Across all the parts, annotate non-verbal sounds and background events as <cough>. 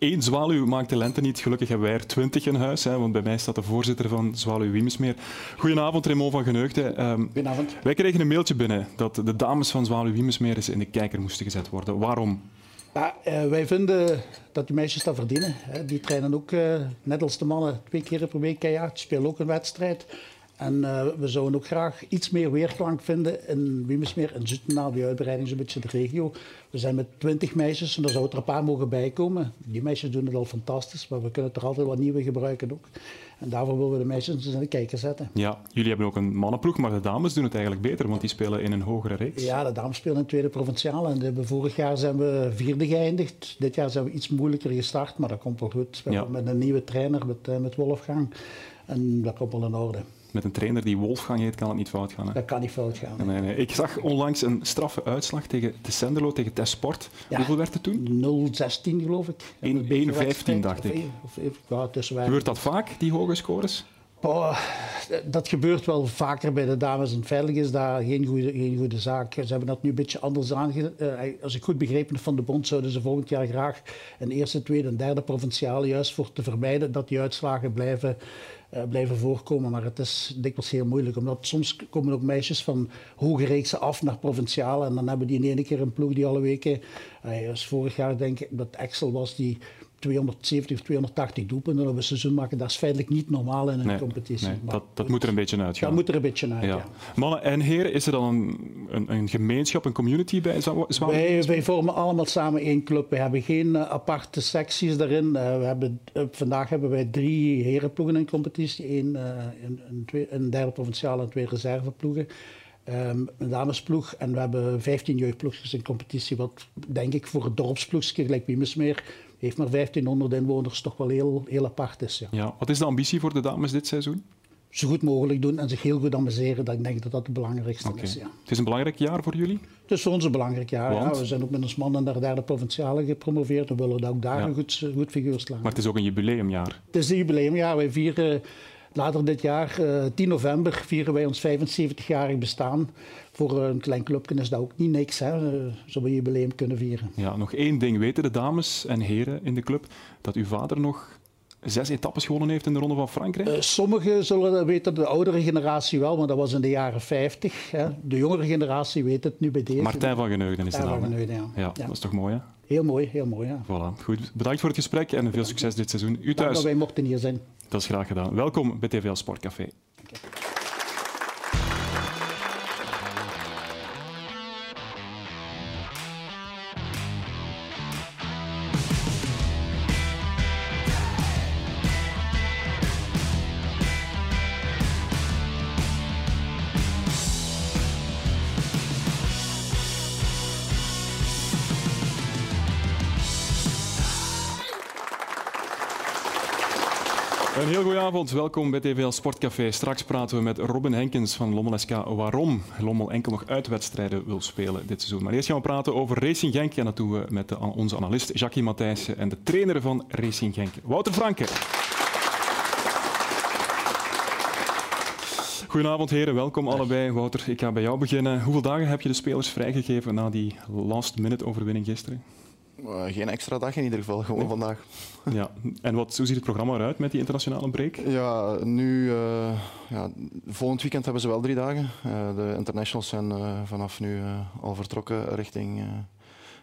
één zwaluw maakt de lente niet. Gelukkig hebben wij er twintig in huis, hè, want bij mij staat de voorzitter van Zwaluw Wiemesmeer. Goedenavond, Raymond van Geneugde. Um, Goedenavond. Wij kregen een mailtje binnen dat de dames van Zwaluw Wiemesmeer eens in de kijker moesten gezet worden. Waarom? Ja, uh, wij vinden dat die meisjes dat verdienen. Hè. Die trainen ook, uh, net als de mannen, twee keer per week keihard. Spelen ook een wedstrijd. En uh, we zouden ook graag iets meer weerklank vinden in Wiemersmeer en Zutenaal, die uitbreiding zo'n beetje de regio. We zijn met twintig meisjes en daar zouden er een paar mogen bijkomen. Die meisjes doen het al fantastisch, maar we kunnen er altijd wat nieuwe gebruiken ook. En daarvoor willen we de meisjes eens in de kijker zetten. Ja, jullie hebben ook een mannenploeg, maar de dames doen het eigenlijk beter, want die spelen in een hogere reeks. Ja, de dames spelen in tweede provinciale. En vorig jaar zijn we vierde geëindigd. Dit jaar zijn we iets moeilijker gestart, maar dat komt wel goed. We ja. met een nieuwe trainer, met, met Wolfgang. En dat komt wel in orde met een trainer die Wolfgang heet, kan het niet fout gaan. Hè? Dat kan niet fout gaan. Nee, nee. Ik zag onlangs een straffe uitslag tegen de Senderlo, tegen Tesport. Ja. Hoeveel werd het toen? 0-16 geloof ik. 1-15 dacht ik. Of, of, ja, Gebeurt dat vaak, die hoge scores? Oh, dat gebeurt wel vaker bij de dames en veilig is daar geen goede, goede zaak. Ze hebben dat nu een beetje anders aangezien. Uh, als ik goed begrepen heb van de bond, zouden ze volgend jaar graag een eerste, tweede en derde provinciale, juist voor te vermijden dat die uitslagen blijven, uh, blijven voorkomen. Maar het is dikwijls heel moeilijk, omdat soms komen ook meisjes van hoge reeksen af naar provinciale en dan hebben die in één keer een ploeg die alle weken, uh, vorig jaar denk ik dat Excel was, die 270 of 280 doelpunten op een seizoen maken, dat is feitelijk niet normaal in een competitie. Nee, dat, dat moet er een beetje uit gaan. Dat moet er een beetje uit, ja. Mannen en heren, is er dan een, een, een gemeenschap, een community bij Zwaluw? Wij, wij vormen allemaal samen één club. We hebben geen uh, aparte secties daarin. Uh, we hebben, uh, vandaag hebben wij drie herenploegen in competitie. Eén een, een, twee, een derde provinciale en twee reserveploegen. Um, een damesploeg en we hebben 15 jeugdploegjes in competitie, wat denk ik voor het dorpsploegje, gelijk Wiemersmeer, heeft maar 1500 inwoners, toch wel heel, heel apart is. Ja. ja. Wat is de ambitie voor de dames dit seizoen? Zo goed mogelijk doen en zich heel goed amuseren. Dat ik denk dat dat het belangrijkste okay. is. Ja. Het is een belangrijk jaar voor jullie? Het is voor ons een belangrijk jaar. Ja. We zijn ook met ons mannen naar de derde provinciale gepromoveerd. en willen ook daar een goed, goed figuur slaan. Maar het is ook een jubileumjaar. Het is een jubileumjaar. Wij vieren Later dit jaar, uh, eh, 10 november, vieren wij ons 75-jarig bestaan. Voor een klein clubje is dat ook niet niks, hè. Uh, zo een jubileum kunnen vieren. Ja, nog één ding weten de dames en heren in de club, dat uw vader nog zes etappes gewonnen heeft in de Ronde van Frankrijk? Uh, sommigen zullen weten, de oudere generatie wel, maar dat was in de jaren 50. Hè. De jongere generatie weet het nu bij deze. Martijn van Geneugden is de naam. Geneugden, ja. Ja, ja. Dat is toch mooi, hè? Heel mooi, heel mooi, ja. Voilà, goed. Bedankt voor het gesprek en veel succes dit seizoen. U thuis. Dank dat wij mochten hier zijn. Dat is graag gedaan. Welkom bij TVL Sportcafé. Een heel goede avond, welkom bij TVL Sportcafé. Straks praten we met Robin Henkens van Lommel SK waarom Lommel enkel nog uitwedstrijden wil spelen dit seizoen. Maar eerst gaan we praten over Racing Genk en dat doen we met de, onze analist Jackie Matthijssen en de trainer van Racing Genk, Wouter Franke. Goedenavond heren, welkom allebei. Wouter, ik ga bij jou beginnen. Hoeveel dagen heb je de spelers vrijgegeven na die last-minute overwinning gisteren? Uh, geen extra dag in ieder geval, gewoon vandaag. <laughs> Ja, en wat, hoe ziet het programma eruit met die internationale break? Ja, nu, uh, ja, volgend weekend hebben ze wel drie dagen. Uh, de internationals zijn vanaf nu al vertrokken richting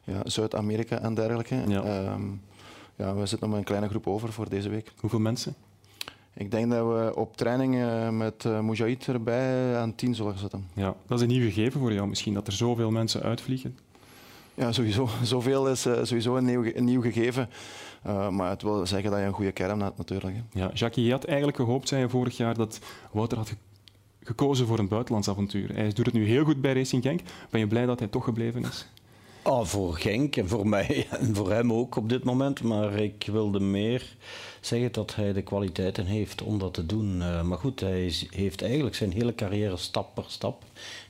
ja, Zuid-Amerika en dergelijke. Ja. Ehm, ja, we zitten nog met een kleine groep over voor deze week. Hoeveel mensen? Ik denk dat we op training met uh, Mujahid erbij aan tien zullen zitten. Ja, dat is een nieuw gegeven voor jou misschien, dat er zoveel mensen uitvliegen. Ja, sowieso. <laughs> Zoveel is uh, sowieso een nieuw, een nieuw gegeven. Uh, maar het wil zeggen dat je een goede kern hebt natuurlijk. Hè. Ja, Jackie, je had eigenlijk gehoopt, zei je vorig jaar, dat Wouter had gekozen voor een buitenlands avontuur. Hij doet het nu heel goed bij Racing Genk. Ben je blij dat hij toch gebleven is? Oh, voor Genk en voor mij <laughs> en voor hem ook op dit moment. Maar ik wilde meer zeggen dat hij de kwaliteiten heeft om dat te doen. Uh, maar goed, hij heeft eigenlijk zijn hele carrière stap per stap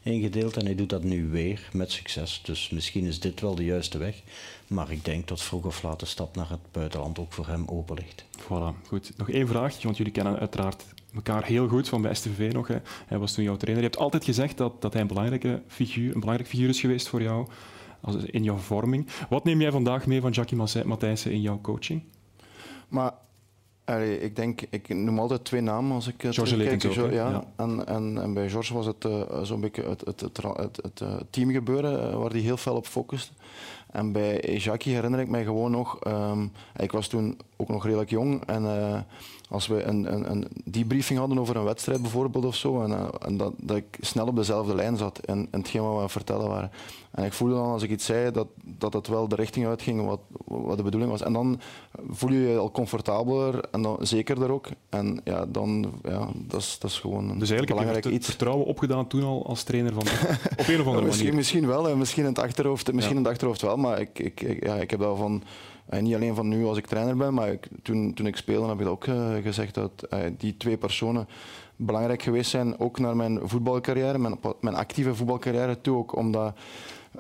ingedeeld. En hij doet dat nu weer met succes. Dus misschien is dit wel de juiste weg. Maar ik denk dat vroeg of laat de stap naar het buitenland ook voor hem open ligt. Voilà, goed. Nog één vraagje, want jullie kennen uiteraard elkaar heel goed van bij STV nog. Hè. Hij was toen jouw trainer. Je hebt altijd gezegd dat, dat hij een belangrijke figuur, een belangrijk figuur is geweest voor jou in jouw vorming. Wat neem jij vandaag mee van Jackie Matthijssen in jouw coaching? Maar ik denk, ik noem altijd twee namen als ik George kijk. ja. ja. En, en, en, bij George was het uh, zo'n beetje het, het, het, het, het teamgebeuren waar hij heel fel op focust. En bij Jackie herinner ik mij gewoon nog, um, ik was toen ook nog redelijk jong en als we een, een, een debriefing hadden over een wedstrijd bijvoorbeeld of zo, en, en dat, dat, ik snel op dezelfde lijn zat in, in hetgeen wat we aan het vertellen waren. En ik voelde dan als ik iets zei dat dat het wel de richting uitging wat, wat de bedoeling was. En dan voel je je al comfortabeler en dan zekerder ook. En ja, dan, ja, dat is, dat is gewoon een dus eigenlijk belangrijk heb je iets. vertrouwen opgedaan toen al als trainer van <laughs> op een of andere misschien, manier? Misschien wel, en misschien in het achterhoofd, misschien in het achterhoofd wel, maar ik, ik, ik, ja, ik heb dat van... Uh, niet alleen van nu als ik trainer ben, maar ik, toen, toen ik speelde heb ik ook uh, gezegd dat uh, die twee personen belangrijk geweest zijn, ook naar mijn voetbalcarrière, mijn, mijn actieve voetbalcarrière toe, ook omdat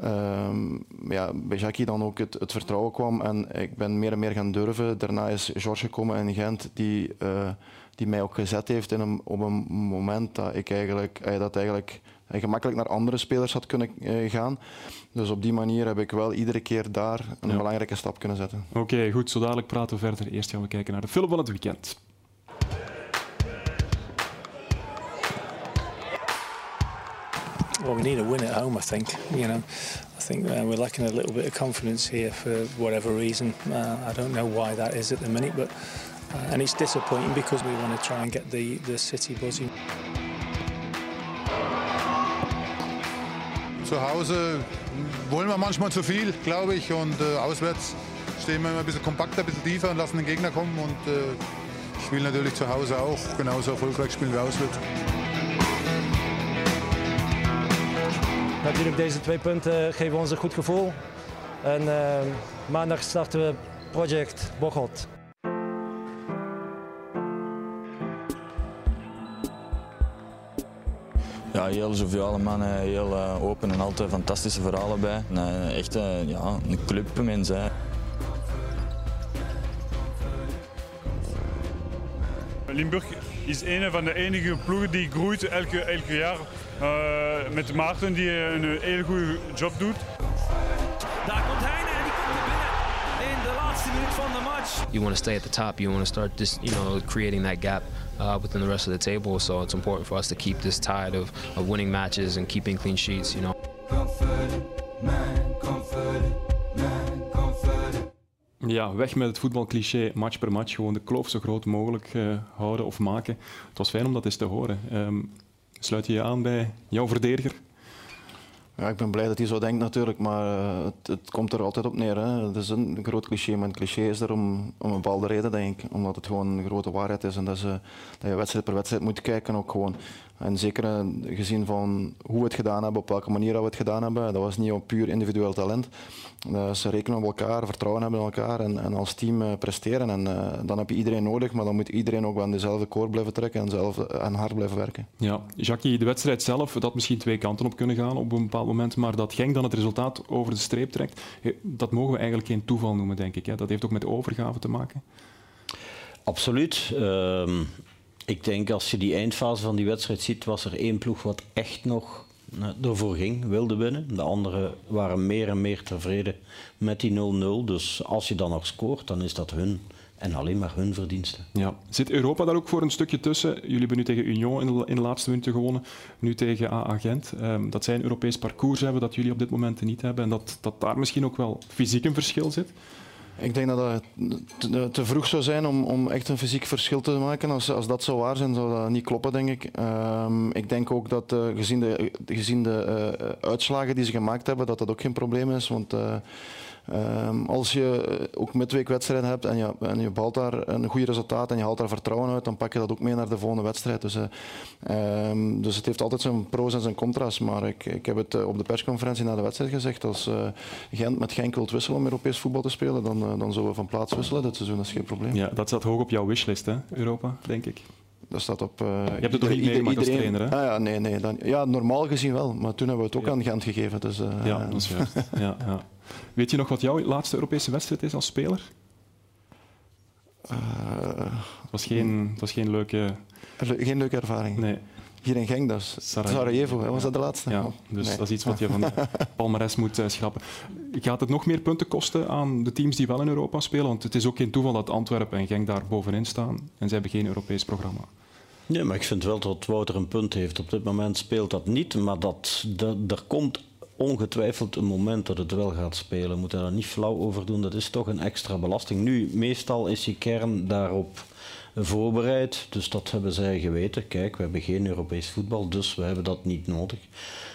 Um, ja, bij Jackie dan ook het, het, vertrouwen kwam en ik ben meer en meer gaan durven. Daarna is George gekomen in Gent die, uh, die mij ook gezet heeft in een, op een moment dat ik eigenlijk, uh, dat eigenlijk gemakkelijk naar andere spelers had kunnen uh, gaan. Dus op die manier heb ik wel iedere keer daar een ja. belangrijke stap kunnen zetten. Oké, okay, goed. Zo dadelijk praten we verder. Eerst gaan we kijken naar de film van het weekend. Well, we need a win at home. I think you know, I think uh, we're lacking a little bit of confidence here for whatever reason. Uh, I don't know why that is at the minute, but uh, and it's disappointing because we want to try and get the the city buzzing. Zu Hause wollen wir manchmal zu viel, glaube ich, und äh, auswärts stehen wir immer ein bisschen kompakter, ein bisschen tiefer und lassen den Gegner kommen. Und äh, ich will natürlich zu Hause auch genauso erfolgreich spielen wie auswärts. Natuurlijk, deze twee punten geven ons een goed gevoel. En uh, maandag starten we Project Bocholt. Ja, heel joviale mannen, heel uh, open en altijd fantastische verhalen bij. Echt ja, een clubmens. Hè. Limburg is een van de enige ploegen die groeit elke, elke jaar. Uh, met Maarten die een hele goede job doet. Daar komt Heine en die komt er binnen in de laatste minuut van de match. You want to stay at the top. You want to start just you know creating that gap uh, within the rest of the table. So it's important for us to keep this tide of, of winning matches and keeping clean sheets. You know. Ja, weg met het voetbalcliché, match per match, gewoon de kloof zo groot mogelijk uh, houden of maken. Het was fijn om dat eens te horen. Um, sluit je je aan bij jouw verdediger? Ja, ik ben blij dat hij zo denkt natuurlijk, maar uh, het, het, komt er altijd op neer. Hè. Het is een groot cliché, maar een cliché is er om, een bepaalde reden, denk ik. Omdat het gewoon een grote waarheid is en dat, dat je wedstrijd per wedstrijd moet kijken ook gewoon. En zeker gezien van hoe we het gedaan hebben, op welke manier we het gedaan hebben, dat was niet op puur individueel talent. Uh, ze rekenen op elkaar, vertrouwen hebben in elkaar en, en als team uh, presteren. En uh, dan heb je iedereen nodig, maar dan moet iedereen ook aan dezelfde koor blijven trekken en zelf aan hard blijven werken. Ja, Jackie, de wedstrijd zelf, dat had misschien twee kanten op kunnen gaan op een bepaald moment, maar dat Genk dan het resultaat over de streep trekt, dat mogen we eigenlijk geen toeval noemen, denk ik. Hè? Dat heeft ook met overgave te maken. Absoluut. Uh, ik denk als je die eindfase van die wedstrijd ziet, was er één ploeg wat echt nog ervoor ging, wilde winnen. De anderen waren meer en meer tevreden met die 0-0. Dus als je dan nog scoort, dan is dat hun en alleen maar hun verdiensten. Ja. Zit Europa daar ook voor een stukje tussen? Jullie hebben nu tegen Union in de, in laatste minuten gewonnen, nu tegen AA Gent. Um, dat zij een Europees parcours hebben dat jullie op dit moment niet hebben en dat, dat daar misschien ook wel fysiek een verschil zit? Ik denk dat het te, vroeg zou zijn om, om echt een fysiek verschil te maken. Als, als dat zou waar zijn, zou dat niet kloppen, denk ik. Um, ik denk ook dat uh, gezien de, gezien de uh, uitslagen die ze gemaakt hebben, dat dat ook geen probleem is. Want Um, als je ook midweekwedstrijden hebt en je, en je behaalt daar een goed resultaat en je haalt daar vertrouwen uit, dan pak je dat ook mee naar de volgende wedstrijd. Dus, uh, um, dus het heeft altijd zijn pro's en zijn contra's. Maar ik, ik heb het uh, op de persconferentie na de wedstrijd gezegd, als uh, Gent met Genk wilt wisselen om Europees voetbal te spelen, dan, dan zullen we van plaats wisselen dit seizoen. Dat is geen probleem. Ja, dat staat hoog op jouw wishlist, hè, Europa, denk ik. Dat staat op. Uh, je hebt het toch niet meegemaakt als trainer, hè? Ah, ja, nee, nee. Dan, ja, normaal gezien wel. Maar toen hebben we het ook ja. aan Gent gegeven. Dus, uh, ja, dat is juist. ja, ja. Weet je nog wat jouw laatste Europese wedstrijd is als speler? Uh, het, was geen, het was geen leuke... Geen leuke ervaring. Nee. hier in Genk, dat is Sarajevo. Sarajevo was dat de laatste? Ja, dus dat is iets wat je van de <laughs> palmares moet uh, schrappen. Gaat het nog meer punten kosten aan de teams die wel in Europa spelen? Want het is ook geen toeval dat Antwerpen en Genk daar bovenin staan en ze hebben geen Europees programma. Nee, maar ik vind wel dat Wouter een punt heeft. Op dit moment speelt dat niet, maar dat, dat, er komt ongetwijfeld een moment dat het wel gaat spelen. We moeten daar niet flauw over doen. Dat is toch een extra belasting. Nu, meestal is je kern daarop voorbereid. Dus dat hebben zij geweten. Kijk, we hebben geen Europees voetbal, dus we hebben dat niet nodig.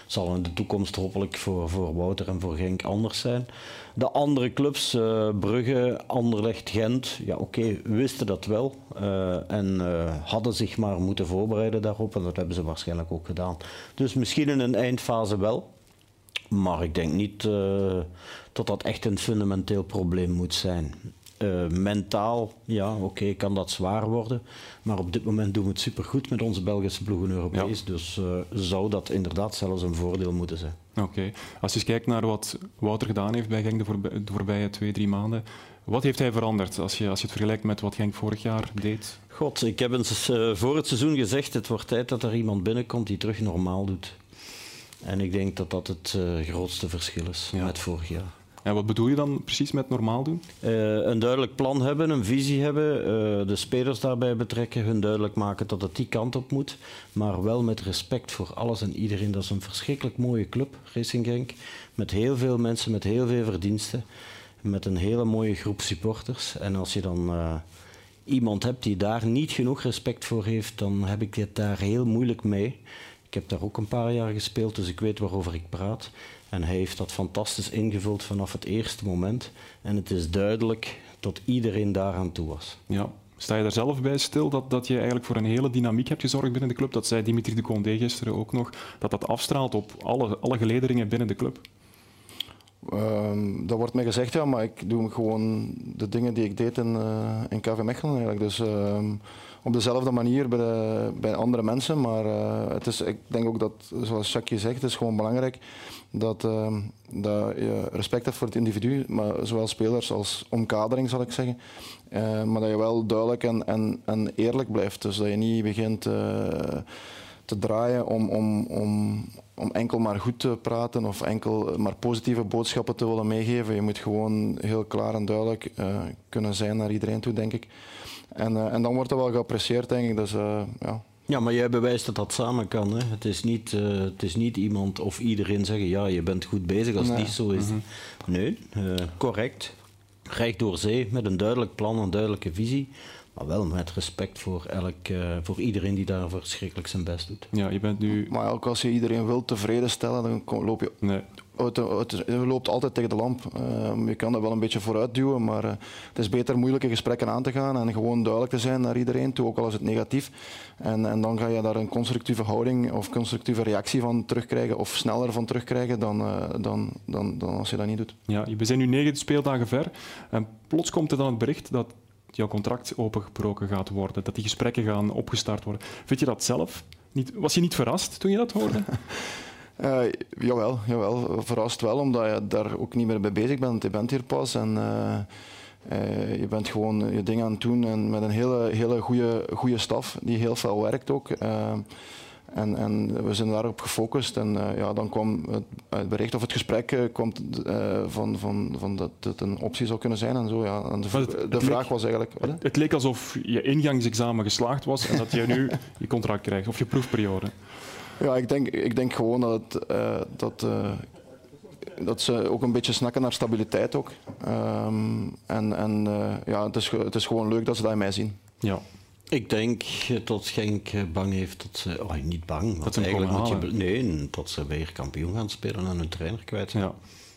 Zal in de toekomst hopelijk voor, voor Wouter en voor Genk anders zijn. De andere clubs, uh, Brugge, Anderlecht, Gent, ja oké, wisten dat wel. Uh, en uh, hadden zich maar moeten voorbereiden daarop. En dat hebben ze waarschijnlijk ook gedaan. Dus misschien in een eindfase wel. Maar ik denk niet dat dat echt een fundamenteel probleem moet zijn. Uh, mentaal, ja, oké, kan dat zwaar worden. Maar op dit moment doen we het supergoed met onze Belgische ploegen Europees. Ja. Dus uh, zou dat inderdaad zelfs een voordeel moeten zijn. Oké. Als je eens kijkt naar wat Wouter gedaan heeft bij Genk de, voorbij, de voorbije twee, drie maanden. Wat heeft hij veranderd als je, als je het vergelijkt met wat Genk vorig jaar deed? God, ik heb eens uh, voor het seizoen gezegd: het wordt tijd dat er iemand binnenkomt die terug normaal doet. En ik denk dat dat het grootste verschil is ja. met vorig jaar. En wat bedoel je dan precies met normaal doen? Uh, een duidelijk plan hebben, een visie hebben, uh, de spelers daarbij betrekken, hun duidelijk maken dat het die kant op moet, maar wel met respect voor alles en iedereen. Dat is een verschrikkelijk mooie club, Racing Genk, met heel veel mensen, met heel veel verdiensten, met een hele mooie groep supporters. En als je dan uh, iemand hebt die daar niet genoeg respect voor heeft, dan heb ik het daar heel moeilijk mee. Ik heb daar ook een paar jaar gespeeld, dus ik weet waarover ik praat. En hij heeft dat fantastisch ingevuld vanaf het eerste moment. En het is duidelijk dat iedereen daaraan toe was. Ja. Sta je daar zelf bij stil dat, dat je eigenlijk voor een hele dynamiek hebt gezorgd binnen de club? Dat zei Dimitri de Condé gisteren ook nog, dat dat afstraalt op alle, alle gelederingen binnen de club? Um, dat wordt mij gezegd, ja, maar ik doe gewoon de dingen die ik deed in, uh, in KV Mechelen eigenlijk. Dus uh, op dezelfde manier bij, de, bij andere mensen. Maar uh, het is, ik denk ook dat, zoals Jacques zegt, het is gewoon belangrijk dat, uh, dat je respect hebt voor het individu, maar zowel spelers als omkadering zal ik zeggen. Uh, maar dat je wel duidelijk en, en, en eerlijk blijft. Dus dat je niet begint te draaien om, om, om, om enkel maar goed te praten of enkel maar positieve boodschappen te willen meegeven. Je moet gewoon heel klaar en duidelijk kunnen zijn naar iedereen toe, denk ik. En, en dan wordt dat wel geapprecieerd, denk ik. Dus, ja. Ja, maar jij bewijst dat dat samen kan. Hè? Het, is niet, uh, het is niet iemand of iedereen zeggen, ja, je bent goed bezig als het nee. niet zo is. Mm -hmm. Nee, uh, correct. Recht door zee, met een duidelijk plan, een duidelijke visie. Maar wel met respect voor, elk, uh, voor iedereen die daar verschrikkelijk zijn best doet. Ja, je bent nu... Maar ook als je iedereen wilt tevreden stellen, dan loop je... Nee. Het, het, je loopt altijd tegen de lamp. Uh, je kan dat wel een beetje vooruit duwen, maar uh, het is beter moeilijke gesprekken aan te gaan en gewoon duidelijk te zijn naar iedereen toe, ook al is het negatief. En, en dan ga je daar een constructieve houding of constructieve reactie van terugkrijgen of sneller van terugkrijgen dan, uh, dan, dan, dan als je dat niet doet. Ja, we zijn nu negen speeldagen ver en plots komt er dan het bericht dat jouw contract opengebroken gaat worden, dat die gesprekken gaan opgestart worden. Vind je dat zelf? Niet, was je niet verrast toen je dat hoorde? <laughs> Uh, jawel, jawel, verrast wel, omdat je daar ook niet meer mee bezig bent. Je bent hier pas en uh, uh, je bent gewoon je dingen aan het doen en met een hele, hele goede, goede staf die heel veel werkt ook. En, en, we zijn daarop gefocust en uh, ja, dan kwam het, het, bericht of het gesprek uh, komt, uh, van, van, van dat het een optie zou kunnen zijn en zo. Ja. En de, het, de het vraag leek, was eigenlijk... Het, het, leek alsof je ingangsexamen geslaagd was en dat je nu <laughs> je contract krijgt, of je proefperiode. Ja, ik denk, ik denk gewoon dat, het, dat, dat ze ook een beetje snakken naar stabiliteit ook. Um, en en ja, het is, het is gewoon leuk dat ze dat in mij zien. Ja. Ik denk dat Genk bang heeft dat ze, oh, niet bang, dat ze eigenlijk moet je, nee, dat ze weer kampioen gaan spelen en hun trainer kwijt zijn. Ja.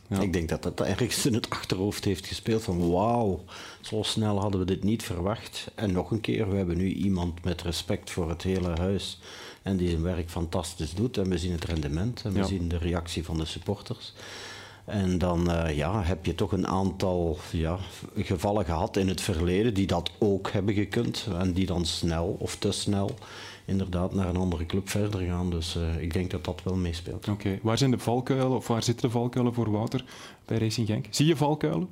Ja. Ik denk dat dat ergens in het achterhoofd heeft gespeeld van wauw, zo snel hadden we dit niet verwacht. En nog een keer, we hebben nu iemand met respect voor het hele huis en die zijn werk fantastisch doet. En we zien het rendement en we Ja. zien de reactie van de supporters. En dan eh, ja, heb je toch een aantal ja, gevallen gehad in het verleden die dat ook hebben gekund. En die dan snel of te snel inderdaad naar een andere club verder gaan. Dus eh, ik denk dat dat wel meespeelt. Oké, waar zijn de valkuilen of waar zitten de valkuilen voor Wouter bij Racing Genk? Zie je valkuilen?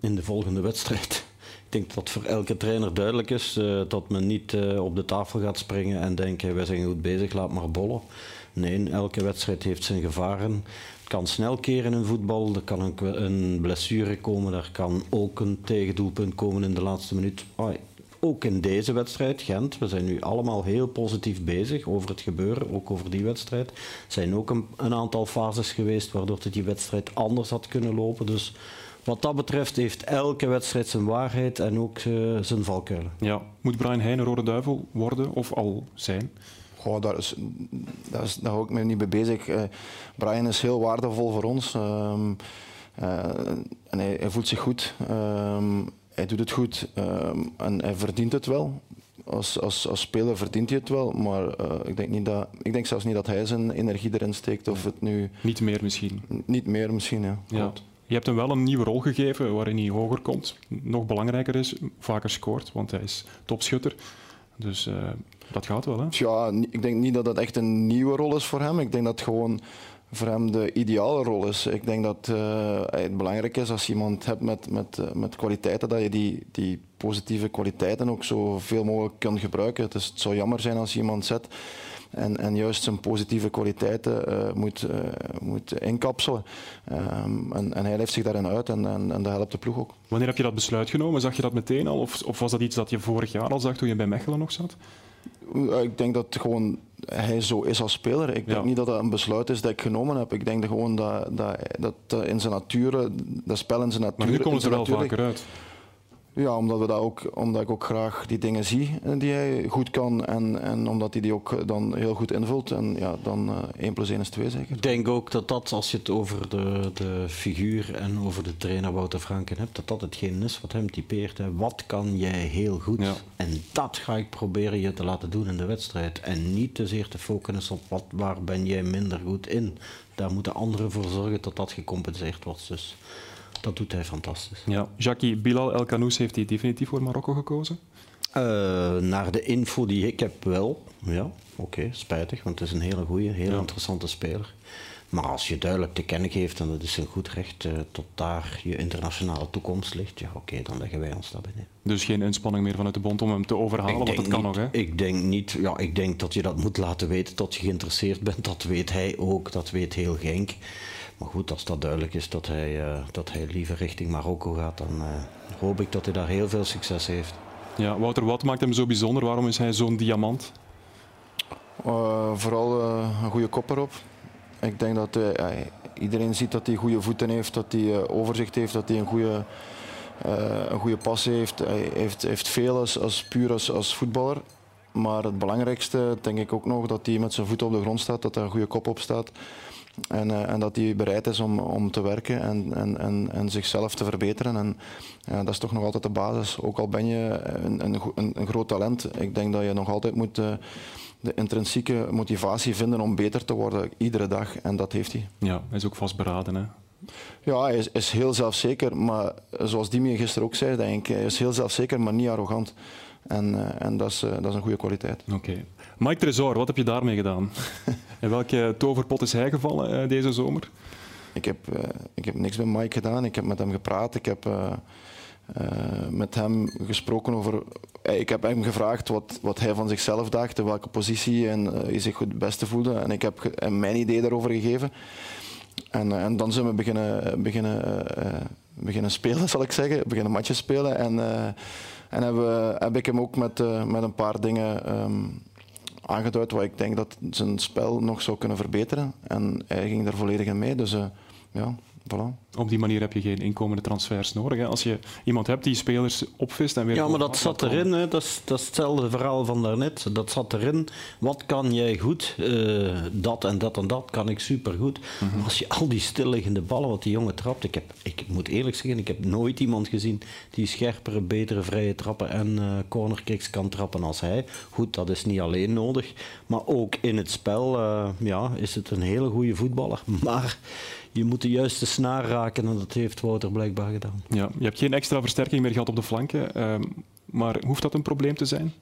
In de volgende wedstrijd. Ik denk dat voor elke trainer duidelijk is uh, dat men niet uh, op de tafel gaat springen en denken wij zijn goed bezig, laat maar bollen. Nee, elke wedstrijd heeft zijn gevaren. Het kan snel keren in voetbal, er kan een, blessure komen, er kan ook een tegendoelpunt komen in de laatste minuut. Ook in deze wedstrijd, Gent, we zijn nu allemaal heel positief bezig over het gebeuren, ook over die wedstrijd. Er zijn ook een, een aantal fases geweest waardoor die wedstrijd anders had kunnen lopen. Dus wat dat betreft heeft elke wedstrijd zijn waarheid en ook uh, zijn valkuilen. Ja. Moet Brian Heijn een rode duivel worden of al zijn? Goh, daar, is, daar, is, daar hou ik me niet mee bezig. Uh, Brian is heel waardevol voor ons. Um, uh, en hij, hij, voelt zich goed. Um, hij doet het goed um, en hij verdient het wel. Als, als, als speler verdient hij het wel, maar uh, ik, denk niet dat, ik denk zelfs niet dat hij zijn energie erin steekt. Of het nu... Niet meer misschien? Niet meer misschien, ja. ja. Je hebt hem wel een nieuwe rol gegeven waarin hij hoger komt. Nog belangrijker is, vaker scoort, want hij is topschutter. Dus uh, dat gaat wel, hè? Ja, ik denk niet dat dat echt een nieuwe rol is voor hem. Ik denk dat het gewoon voor hem de ideale rol is. Ik denk dat uh, het belangrijk is als je iemand hebt met, met, uh, met kwaliteiten, dat je die, die positieve kwaliteiten ook zoveel mogelijk kan gebruiken. Is, het zou jammer zijn als je iemand zet en, en juist zijn positieve kwaliteiten uh, moet, uh, moet inkapselen. Um, en, en, hij leeft zich daarin uit en, en, en, dat helpt de ploeg ook. Wanneer heb je dat besluit genomen? Zag je dat meteen al? Of, of was dat iets dat je vorig jaar al zag toen je bij Mechelen nog zat? Ik denk dat gewoon hij zo is als speler. Ik denk niet dat dat een besluit is dat ik genomen heb. Ik denk gewoon dat, dat, dat in zijn natuur, dat spel in zijn natuur... Maar nu komen ze er wel vaker uit. Ja, omdat, we dat ook, omdat ik ook graag die dingen zie eh, die hij goed kan en, en omdat hij die ook dan heel goed invult. En ja, dan uh, eh, 1 plus 1 is 2 zeker. Ik denk ook dat dat, als je het over de, de figuur en over de trainer Wouter Franken hebt, dat dat hetgeen is wat hem typeert. Hè. Wat kan jij heel goed? Ja. En dat ga ik proberen je te laten doen in de wedstrijd. En niet te zeer te focussen op wat, waar ben jij minder goed in. Daar moeten anderen voor zorgen dat dat gecompenseerd wordt. Dus dat doet hij fantastisch. Ja. Jackie, Bilal El Kanous heeft hij definitief voor Marokko gekozen? Uh, naar de info die ik heb wel. Ja, oké, spijtig, want het is een hele goede, heel ja. interessante speler. Maar als je duidelijk te kennen geeft, en dat is een goed recht, uh, tot daar je internationale toekomst ligt, ja oké, dan leggen wij ons dat binnen. Dus geen inspanning meer vanuit de bond om hem te overhalen, want dat kan nog hè? Ik denk niet, ja, ik denk dat je dat moet laten weten, dat je geïnteresseerd bent, dat weet hij ook, dat weet heel Genk. Maar goed, als dat duidelijk is dat hij, uh, dat hij liever richting Marokko gaat, dan uh, hoop ik dat hij daar heel veel succes heeft. Ja, Wouter, wat maakt hem zo bijzonder? Waarom is hij zo'n diamant? Uh, vooral een goede kop erop. Ik denk dat iedereen ziet dat hij goede voeten heeft, dat hij overzicht heeft, dat hij een goede, een goede pas heeft. Hij heeft, heeft veel als, als puur als, als voetballer. Maar het belangrijkste denk ik ook nog dat hij met zijn voeten op de grond staat, dat er een goede kop op staat. En, uh, en, dat hij bereid is om, om te werken en, en, en, en zichzelf te verbeteren. En dat is toch nog altijd de basis. Ook al ben je een, een, een groot talent, ik denk dat je nog altijd moet uh, de intrinsieke motivatie vinden om beter te worden iedere dag. En dat heeft hij. Ja, hij is ook vastberaden. Hè? Ja, hij is, is heel zelfzeker. Maar zoals Dimi gisteren ook zei, denk ik, hij is heel zelfzeker, maar niet arrogant. En, uh, en dat, is, dat is een goede kwaliteit. Oké. Mike Tresor, wat heb je daarmee gedaan? <laughs> In welke toverpot is hij gevallen uh, deze zomer? Ik heb, uh, ik heb niks met Mike gedaan. Ik heb met hem gepraat. Ik heb uh, met hem gesproken over. Ik heb hem gevraagd wat, wat hij van zichzelf dacht, in welke positie en hij zich het beste voelde. En ik heb hem mijn idee daarover gegeven. En, en dan zijn we beginnen, beginnen, beginnen spelen, <laughs> zal ik zeggen. Beginnen matches spelen. En, en heb, heb ik hem ook met, met een paar dingen. Um, aangeduid wat ik denk dat zijn spel nog zou kunnen verbeteren. En hij ging daar volledig in mee. Dus uh, ja, voilà. Op die manier heb je geen inkomende transfers nodig. Hè? Als je iemand hebt die spelers opvist en weer... Ja, maar dat zat erin. Hè? Dat, is, dat is hetzelfde verhaal van daarnet. Dat zat erin. Wat kan jij goed? Uh, dat en dat en dat kan ik supergoed. Mm -hmm. Als je al die stilliggende ballen wat die jongen trapt... Ik, heb, ik moet eerlijk zeggen, ik heb nooit iemand gezien die scherpere, betere vrije trappen en uh, cornerkicks kan trappen als hij. Goed, dat is niet alleen nodig. Maar ook in het spel uh, ja, is het een hele goede voetballer. <laughs> Maar je moet de juiste snaar raken en dat heeft Wouter blijkbaar gedaan. Ja, je hebt geen extra versterking meer gehad op de flanken, uh, maar hoeft dat een probleem te zijn?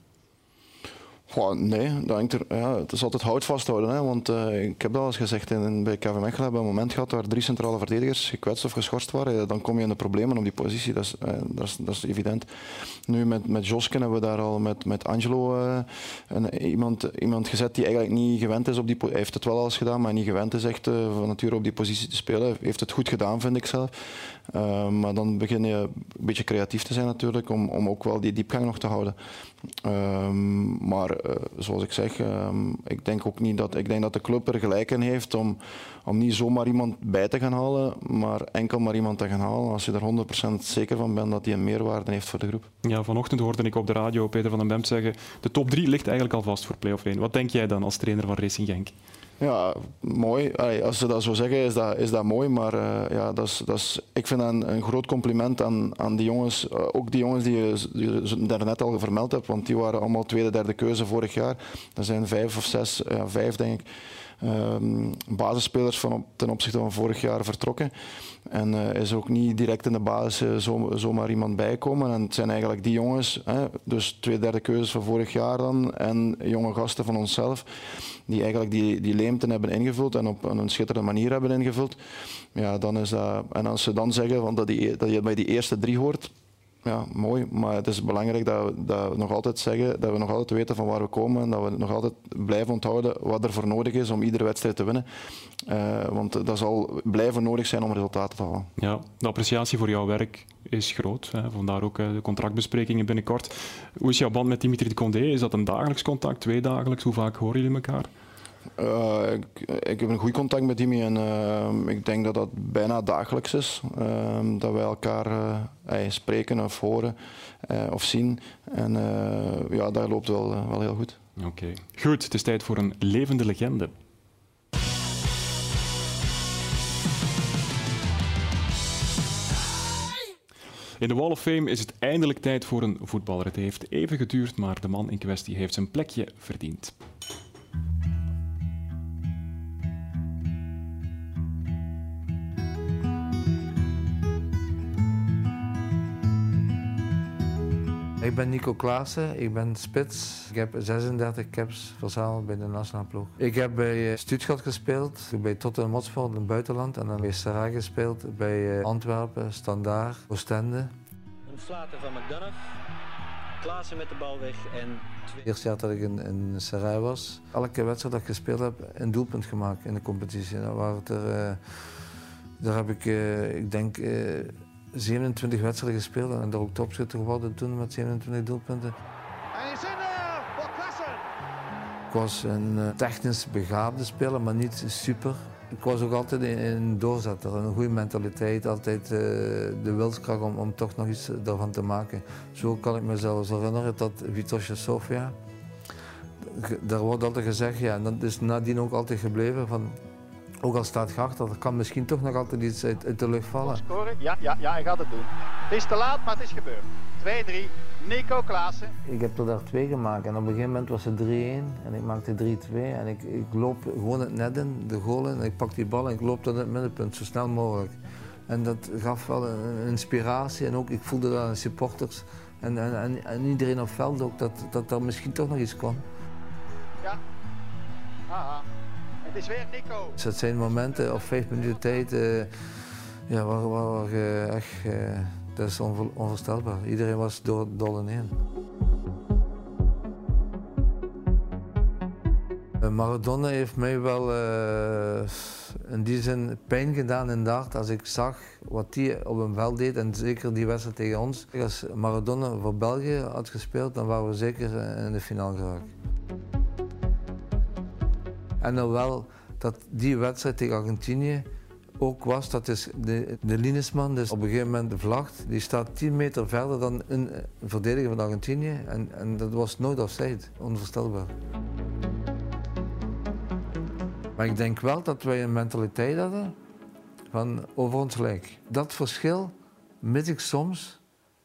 Nee, dat er, ja, het is altijd hout vasthouden. Hè, want uh, ik heb dat al eens gezegd, in, bij KV Mechelen hebben een moment gehad waar drie centrale verdedigers gekwetst of geschorst waren. Dan kom je in de problemen op die positie, dat is, uh, dat is, dat is evident. Nu met, met Josken hebben we daar al met, met Angelo uh, een, iemand, iemand gezet die eigenlijk niet gewend is op die Hij heeft het wel al eens gedaan, maar niet gewend is echt van nature op die positie te spelen. Heeft het goed gedaan, vind ik zelf. Maar dan begin je een beetje creatief te zijn natuurlijk, om, om ook wel die diepgang nog te houden. Ehm, maar uh, zoals ik zeg, um, ik denk ook niet dat, ik denk dat de club er gelijk in heeft om, om niet zomaar iemand bij te gaan halen, maar enkel maar iemand te gaan halen als je er 100% zeker van bent dat hij een meerwaarde heeft voor de groep. Ja, vanochtend hoorde ik op de radio Peter van den Bemt zeggen, de top 3 ligt eigenlijk al vast voor play-off 1. Wat denk jij dan als trainer van Racing Genk? Ja, mooi. als ze dat zo zeggen, is dat, is dat mooi. Maar uh, ja, dat is, dat is, ik vind dat een, een groot compliment aan, aan die jongens. Uh, ook die jongens die je, die je daarnet al vermeld hebt, want die waren allemaal tweede, derde keuze vorig jaar. Er zijn vijf of zes, vijf denk ik, basisspelers van ten opzichte van vorig jaar vertrokken. En uh, is ook niet direct in de basis zo, zomaar iemand bijkomen. En het zijn eigenlijk die jongens, hè, dus twee derde keuzes van vorig jaar dan, en jonge gasten van onszelf, die eigenlijk die, die leemten hebben ingevuld en op een schitterende manier hebben ingevuld. Ja, dan is dat, en als ze dan zeggen van dat, die, dat je bij die eerste drie hoort, ja, mooi. Maar het is belangrijk dat we, dat nog altijd zeggen, dat we nog altijd weten van waar we komen en dat we nog altijd blijven onthouden wat er voor nodig is om iedere wedstrijd te winnen. Uh, want dat zal blijven nodig zijn om resultaten te halen. Ja, de appreciatie voor jouw werk is groot. Hè. Vandaar ook uh, de contractbesprekingen binnenkort. Hoe is jouw band met Dimitri de Condé? Is dat een dagelijks contact, tweedagelijks? Hoe vaak horen jullie elkaar? Uh, ik, heb een goed contact met Dimi en uh, ik denk dat dat bijna dagelijks is. Uh, dat wij elkaar spreken of horen of zien. En ja, dat loopt wel, wel heel goed. Oké. Goed, het is tijd voor een levende legende. In de Wall of Fame is het eindelijk tijd voor een voetballer. Het heeft even geduurd, maar de man in kwestie heeft zijn plekje verdiend. Ik ben Nico Klaassen, ik ben spits. Ik heb 36 caps verzameld bij de nationale ploeg. Ik heb bij eh, Stuttgart gespeeld, bij Tottenham Hotspur in het buitenland. En dan bij Serra gespeeld, bij eh, Antwerpen, Standaard, Oostende. Een flater van McDonough. Klaassen met de bal weg en... Het eerste jaar dat ik in, in Serra was, elke wedstrijd dat ik gespeeld heb, een doelpunt gemaakt in de competitie. Daar, waren er, uh, daar heb ik, uh, ik denk... 27 wedstrijden gespeeld en er ook topschutter geworden toen met 27 doelpunten. En is in voor Klassen. Ik was een eh, technisch begaafde speler, maar niet super. Ik was ook altijd een doorzetter, een goede mentaliteit, altijd uh, de wilskracht om, om toch nog iets daarvan te maken. Zo kan ik mezelf herinneren dat Vitosje Sofia, daar wordt altijd gezegd, ja, en dat is nadien ook altijd gebleven, van ook al staat je achter, er kan misschien toch nog altijd iets uit, de lucht vallen. Scoren? Ja, ja, ja, hij gaat het doen. Het is te laat, maar het is gebeurd. 2-3, Nico Klaassen. Ik heb er daar twee gemaakt en op een gegeven moment was het 3-1 en ik maakte 3-2 en ik, ik loop gewoon het net in, de goal in, en ik pak die bal en ik loop tot het middenpunt zo snel mogelijk. En dat gaf wel een, inspiratie en ook ik voelde dat aan de supporters en, en, en, iedereen op veld ook dat, dat er misschien toch nog iets kon. Ja, aha is weer Nico. Dus zijn momenten of vijf minuten tijd uh, ja, waar, waar, uh, echt, uh, dat is onvoorstelbaar. Iedereen was door het dolle heen. Maradona heeft mij wel in die zin pijn gedaan in de als ik zag wat hij op een veld deed en zeker die wedstrijd tegen ons. Als Maradona voor België had gespeeld, dan waren we zeker in de finale geraakt. En dan wel dat die wedstrijd tegen Argentinië ook was, dat is de, de Linesman, dus op een gegeven moment de vlag, die staat 10 meter verder dan een verdediger van Argentinië. En, en dat was nooit offside, onvoorstelbaar. Maar ik denk wel dat wij een mentaliteit hadden van over ons gelijk. Dat verschil mis ik soms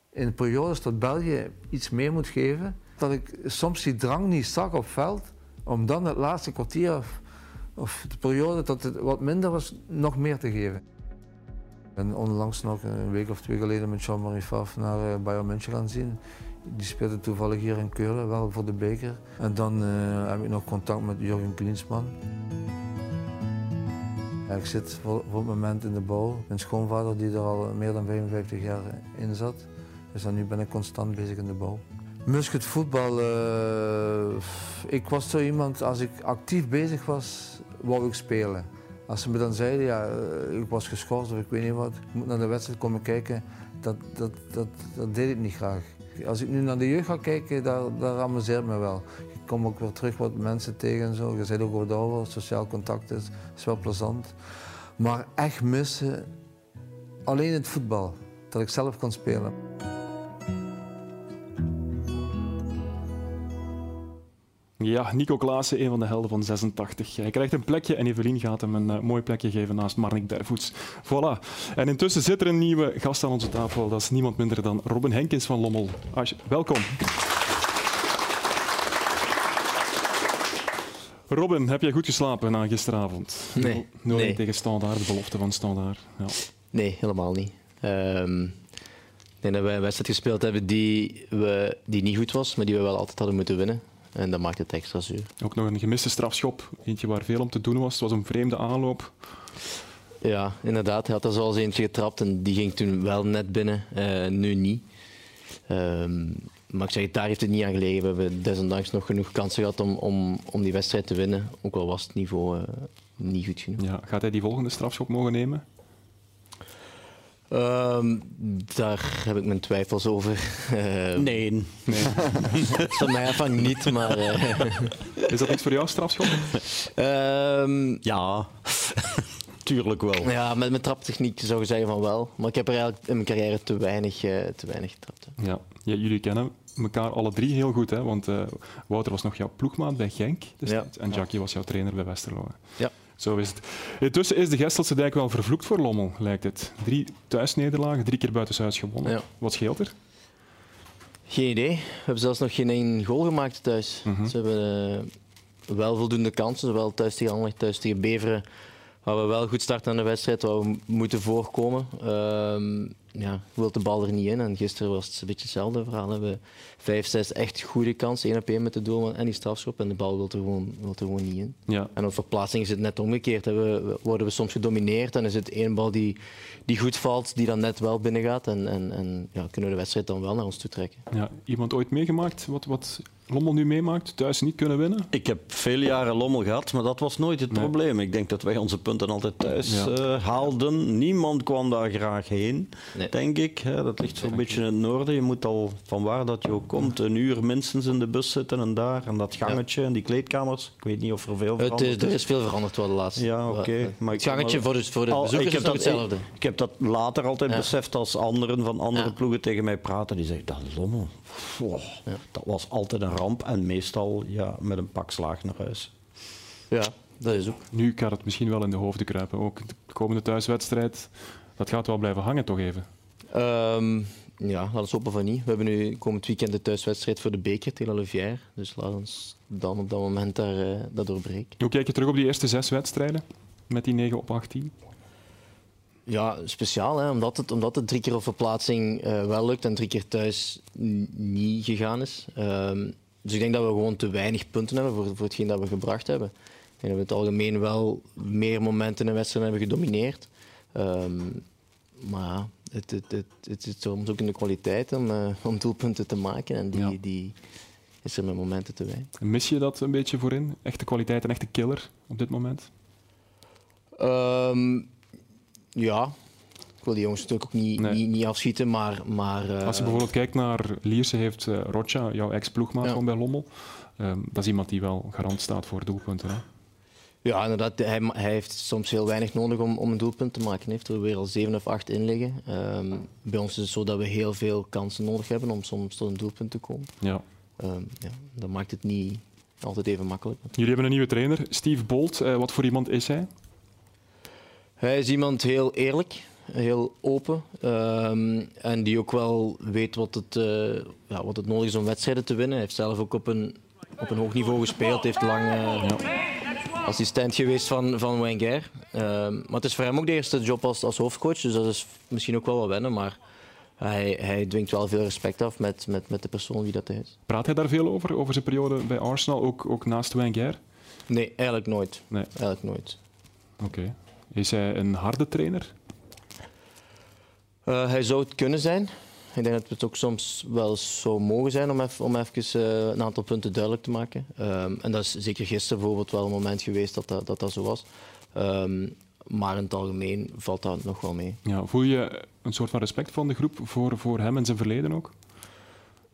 in periodes dat België iets meer moet geven. Dat ik soms die drang niet zag op veld om dan het laatste kwartier of, de periode dat het wat minder was, nog meer te geven. En onlangs nog, een week of twee geleden, met Jean-Marie Favre naar uh, Bayern München gaan zien. Die speelde toevallig hier in Keulen, wel voor de beker. En dan uh, heb ik nog contact met Jurgen Klinsman. ik zit voor, voor, het moment in de bouw. Mijn schoonvader die er al meer dan 55 jaar in zat. Dus dan nu ben ik constant bezig in de bouw. Musket voetbal, uh, ik was zo iemand, als ik actief bezig was, wou ik spelen. Als ze me dan zeiden, ja, eh, ik was geschorst of ik weet niet wat, ik moet naar de wedstrijd komen kijken, dat, dat, dat, dat deed ik niet graag. Als ik nu naar de jeugd ga kijken, daar, daar amuseert me wel. Ik kom ook weer terug wat mensen tegen en zo. Je zei ook over de oude, sociaal contact is, is wel plezant. Maar echt missen, alleen het voetbal, dat ik zelf kon spelen. Ja, Nico Klaassen, een van de helden van 86. Hij krijgt een plekje en Evelien gaat hem een uh, mooi plekje geven naast Marnik Dervoets. Voilà. En intussen zit er een nieuwe gast aan onze tafel. Dat is niemand minder dan Robin Henkens van Lommel. Asje, welkom. Robin, heb jij goed geslapen na gisteravond? Nee. 0-1 nee. tegen Standaard, de belofte van Standaard. Ja. Nee, helemaal niet. Um, ik denk dat wij een wedstrijd gespeeld hebben die, we, die niet goed was, maar die we wel altijd hadden moeten winnen. En dat maakt het extra zuur. Ook nog een gemiste strafschop. Eentje waar veel om te doen was. Het was een vreemde aanloop. Ja, inderdaad. Hij had er zoals eentje getrapt en die ging toen wel net binnen. Uh, nu niet. Um, maar ik zeg, daar heeft het niet aan gelegen. We hebben desondanks nog genoeg kansen gehad om, om, om die wedstrijd te winnen. Ook al was het niveau uh, niet goed genoeg. Ja, gaat hij die volgende strafschop mogen nemen? Um, daar heb ik mijn twijfels over. Uh, <laughs> nee. nee. <laughs> van mij van niet, maar... Uh... Is dat iets voor jou, strafschop? Um, ja, <laughs> tuurlijk wel. Ja, met mijn traptechniek zou je zeggen van wel. Maar ik heb er eigenlijk in mijn carrière te weinig, uh, te weinig getrapt. Ja. ja, jullie kennen elkaar alle drie heel goed, hè? want Wouter was nog jouw ploegmaat bij Genk ja. en Jackie was jouw trainer bij Westerlo. Ja. Zo is het. Intussen is de Gestelse dijk wel vervloekt voor Lommel, lijkt het. Drie thuisnederlagen, drie keer buitenshuis gewonnen. Ja. Wat scheelt er? Geen idee. We hebben zelfs nog geen één goal gemaakt thuis. Mhm. Ze hebben uh, wel voldoende kansen, zowel thuis tegen Anderlecht, thuis tegen Beveren. Waar we wel goed starten aan de wedstrijd, waar we moeten voorkomen. Uh, ja, wil de bal er niet in. En gisteren was het een beetje hetzelfde verhaal. We hebben vijf, zes echt goede kansen, één op één met de doel en die strafschop. En de bal wil er gewoon, wil er gewoon niet in. Ja. En op verplaatsing is het net omgekeerd. We, worden we soms gedomineerd en is het één bal die, die goed valt, die dan net wel binnen gaat. En, en, en ja, kunnen we de wedstrijd dan wel naar ons toe trekken. Ja, iemand ooit meegemaakt wat, wat Lommel nu meemaakt? Thuis niet kunnen winnen? Ik heb veel jaren Lommel gehad, maar dat was nooit het nee. probleem. Ik denk dat wij onze punten altijd thuis ja. uh, haalden. Niemand kwam daar graag heen, nee. denk ik. Dat ligt zo'n beetje in het noorden. Je moet al van waar dat je ook komt, een uur minstens in de bus zitten en daar. En dat gangetje ja. en die kleedkamers. Ik weet niet of er veel veranderd het, Er is veel veranderd wel de laatste. Ja, oké. Okay. Maar het gangetje maar, voor de, voor de al, bezoekers is dat, hetzelfde. Ik, ik, heb dat later altijd ja. beseft als anderen van andere ploegen tegen mij praten. Die zeggen, dat Lommel, oh, dat was altijd een ramp. En meestal ja, met een pak slaag naar huis. Ja, dat is ook. Nu kan het misschien wel in de hoofden kruipen. Ook de komende thuiswedstrijd, dat gaat wel blijven hangen toch even? Um, ja, laten we hopen van niet. We hebben nu komend weekend de thuiswedstrijd voor de beker tegen Olivier. Dus laten we dan op dat moment daar, uh, dat doorbreken. Hoe kijk je terug op die eerste zes wedstrijden met die 9 op 18? Ja, speciaal, hè? Omdat, het, omdat het drie keer op verplaatsing uh, wel lukt en drie keer thuis niet gegaan is. Um, dus ik denk dat we gewoon te weinig punten hebben voor, voor hetgeen dat we gebracht hebben. Ik denk dat we in het algemeen wel meer momenten in wedstrijden hebben gedomineerd. Um, maar het, het, het, het zit soms ook in de kwaliteit om, uh, om doelpunten te maken. En die, ja. die is er met momenten te weinig. Mis je dat een beetje voorin? Echte kwaliteit en echte killer op dit moment? Um, ja, ik wil die jongens natuurlijk ook niet, nee. niet, niet afschieten, maar... maar uh... Als je bijvoorbeeld kijkt naar Lierse, heeft uh, Rocha, jouw ex-ploegmaat ja. van bij Lommel. Um, dat is iemand die wel garant staat voor doelpunten. Hè? Ja, inderdaad. Hij, hij, heeft soms heel weinig nodig om, om een doelpunt te maken. Hij heeft er weer al zeven of acht in liggen. Um, bij ons is het zo dat we heel veel kansen nodig hebben om soms tot een doelpunt te komen. Ja. Um, ja, dat maakt het niet altijd even makkelijk. Jullie hebben een nieuwe trainer, Steve Bolt. Uh, wat voor iemand is hij? Hij is iemand heel eerlijk heel open. Um, en die ook wel weet wat het, uh, ja, wat het nodig is om wedstrijden te winnen. Hij heeft zelf ook op een, op een hoog niveau gespeeld. heeft lang uh, ja, assistent geweest van, van Wenger. Um, maar het is voor hem ook de eerste job als, als hoofdcoach. Dus dat is misschien ook wel wat wennen. Maar hij, hij dwingt wel veel respect af met, met, met de persoon wie dat hij is. Praat hij daar veel over, over zijn periode bij Arsenal, ook, ook naast Wenger? Nee, eigenlijk nooit. Nee. Eigenlijk nooit. Oké. Is hij een harde trainer? Uh, hij zou het kunnen zijn. Ik denk dat het ook soms wel zou mogen zijn om even, om even uh, een aantal punten duidelijk te maken. Um, en dat is zeker gisteren bijvoorbeeld wel een moment geweest dat dat, dat, dat zo was. Um, maar in het algemeen valt dat nog wel mee. Ja, voel je een soort van respect van de groep voor, voor hem en zijn verleden ook?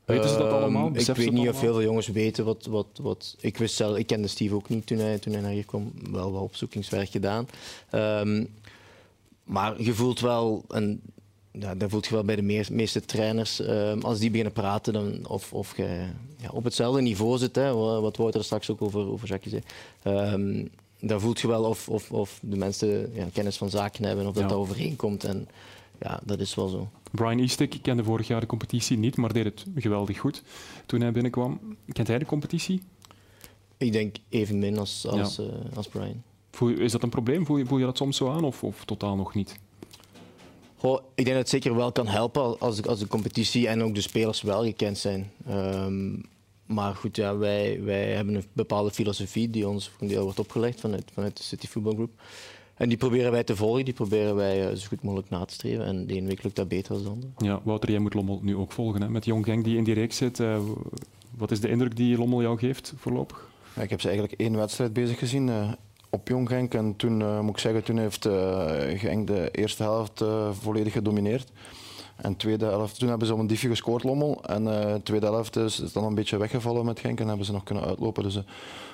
Weten ze dat allemaal? Um, ik weet niet of heel veel jongens weten wat, wat, wat... Ik wist zelf, ik kende Steve ook niet toen hij, toen hij naar hier kwam. Wel wat opzoekingswerk gedaan. Um, maar je voelt wel, en ja, dat voelt je wel bij de meest, meeste trainers, um, als die beginnen praten, dan, of, of je ja, op hetzelfde niveau zit, hè, wat Wouter straks ook over, over Jacques zei dan voelt je wel of, of, of de mensen ja, kennis van zaken hebben, of dat, ja. dat overeenkomt. En ja, dat is wel zo. Brian Eastick kende vorig jaar de competitie niet, maar deed het geweldig goed toen hij binnenkwam. Kent hij de competitie? Ik denk evenmin als, als, ja. uh, als Brian. Voel, is dat een probleem? Voel je, voel je dat soms zo aan of, of totaal nog niet? Goh, ik denk dat het zeker wel kan helpen als, als de competitie en ook de spelers wel gekend zijn. Um, maar goed, ja, wij, wij hebben een bepaalde filosofie die ons voor een deel wordt opgelegd vanuit, vanuit de City Football Group. En die proberen wij te volgen, die proberen wij zo goed mogelijk na te streven. En de ene week lukt dat beter dan de andere. Ja, Wouter, jij moet Lommel nu ook volgen hè? met Jong Genk die in die reeks zit. Uh, wat is de indruk die Lommel jou geeft voorlopig? Ja, ik heb ze eigenlijk één wedstrijd bezig gezien uh, op Jong Genk. En toen, uh, moet ik zeggen, toen heeft Genk de eerste helft volledig gedomineerd. En tweede helft, toen hebben ze op een diefje gescoord, Lommel. En de uh, tweede helft is, is dan een beetje weggevallen met Genk en hebben ze nog kunnen uitlopen. Dus uh,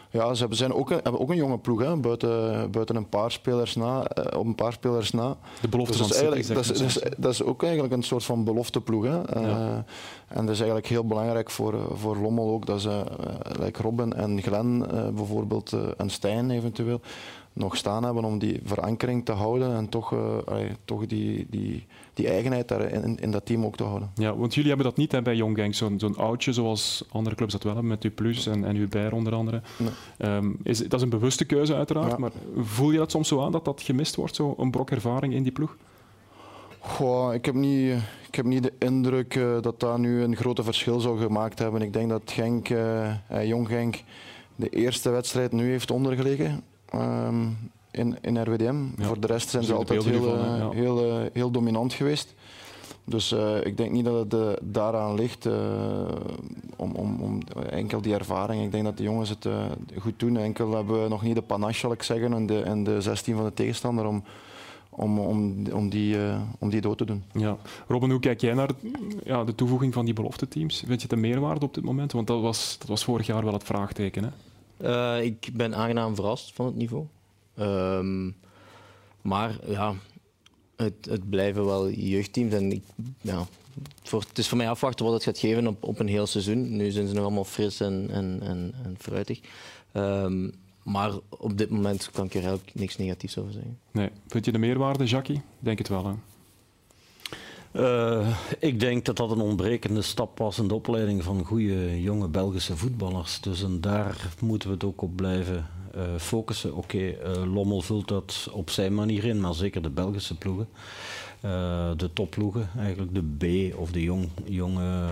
ja, ze hebben, zijn ook een, hebben ook een jonge ploeg, hè, buiten, buiten een paar spelers na, uh, op een paar spelers na. De belofte dus van eigenlijk, dat, is, dat, is, dat is ook eigenlijk een soort van belofteploeg. Hè. Ja. En dat is eigenlijk heel belangrijk voor, voor Lommel ook, dat ze, like Robin en Glenn bijvoorbeeld, en Stijn eventueel, nog staan hebben om die verankering te houden en toch, uh, allee, toch die, die, die eigenheid daar in, in, dat team ook te houden. Ja, want jullie hebben dat niet hè, bij Young Gang, zo'n zo'n oudje zoals andere clubs dat wel hebben, met U en, en Hubert onder andere. Nee. Um, is, dat is een bewuste keuze uiteraard, ja. maar voel je dat soms zo aan dat dat gemist wordt, zo'n brok ervaring in die ploeg? Goh, ik, heb niet, ik heb niet de indruk uh, dat dat nu een grote verschil zou gemaakt hebben. Ik denk dat Genk, uh, Jong Genk de eerste wedstrijd nu heeft ondergelegen. Um, in, in RWDM. Ja. Voor de rest zijn ze altijd heel, ja. heel, uh, heel dominant geweest. Dus uh, ik denk niet dat het uh, daaraan ligt om, om, om, enkel die ervaring. Ik denk dat de jongens het goed doen. Enkel hebben we nog niet de panache, zal ik zeggen, in de, in de 16 van de tegenstander om, om, om, om, die, om die dood te doen. Ja. Robin, hoe kijk jij naar ja, de toevoeging van die belofte teams? Vind je het een meerwaarde op dit moment? Want dat was, dat was vorig jaar wel het vraagteken. Hè? Uh, ik ben aangenaam verrast van het niveau. Um, maar ja, het, het, blijven wel jeugdteams. En ik, ja, het is voor mij afwachten wat het gaat geven op, op een heel seizoen. Nu zijn ze nog allemaal fris en, en, en, en fruitig. Um, maar op dit moment kan ik er eigenlijk niks negatiefs over zeggen. Nee. Vind je de meerwaarde, Jackie? Denk het wel, hè? Uh, ik denk dat dat een ontbrekende stap was in de opleiding van goede jonge Belgische voetballers. Dus en daar moeten we het ook op blijven uh, focussen. Oké, uh, Lommel vult dat op zijn manier in, maar zeker de Belgische ploegen. de topploegen, eigenlijk de B of de jong, jonge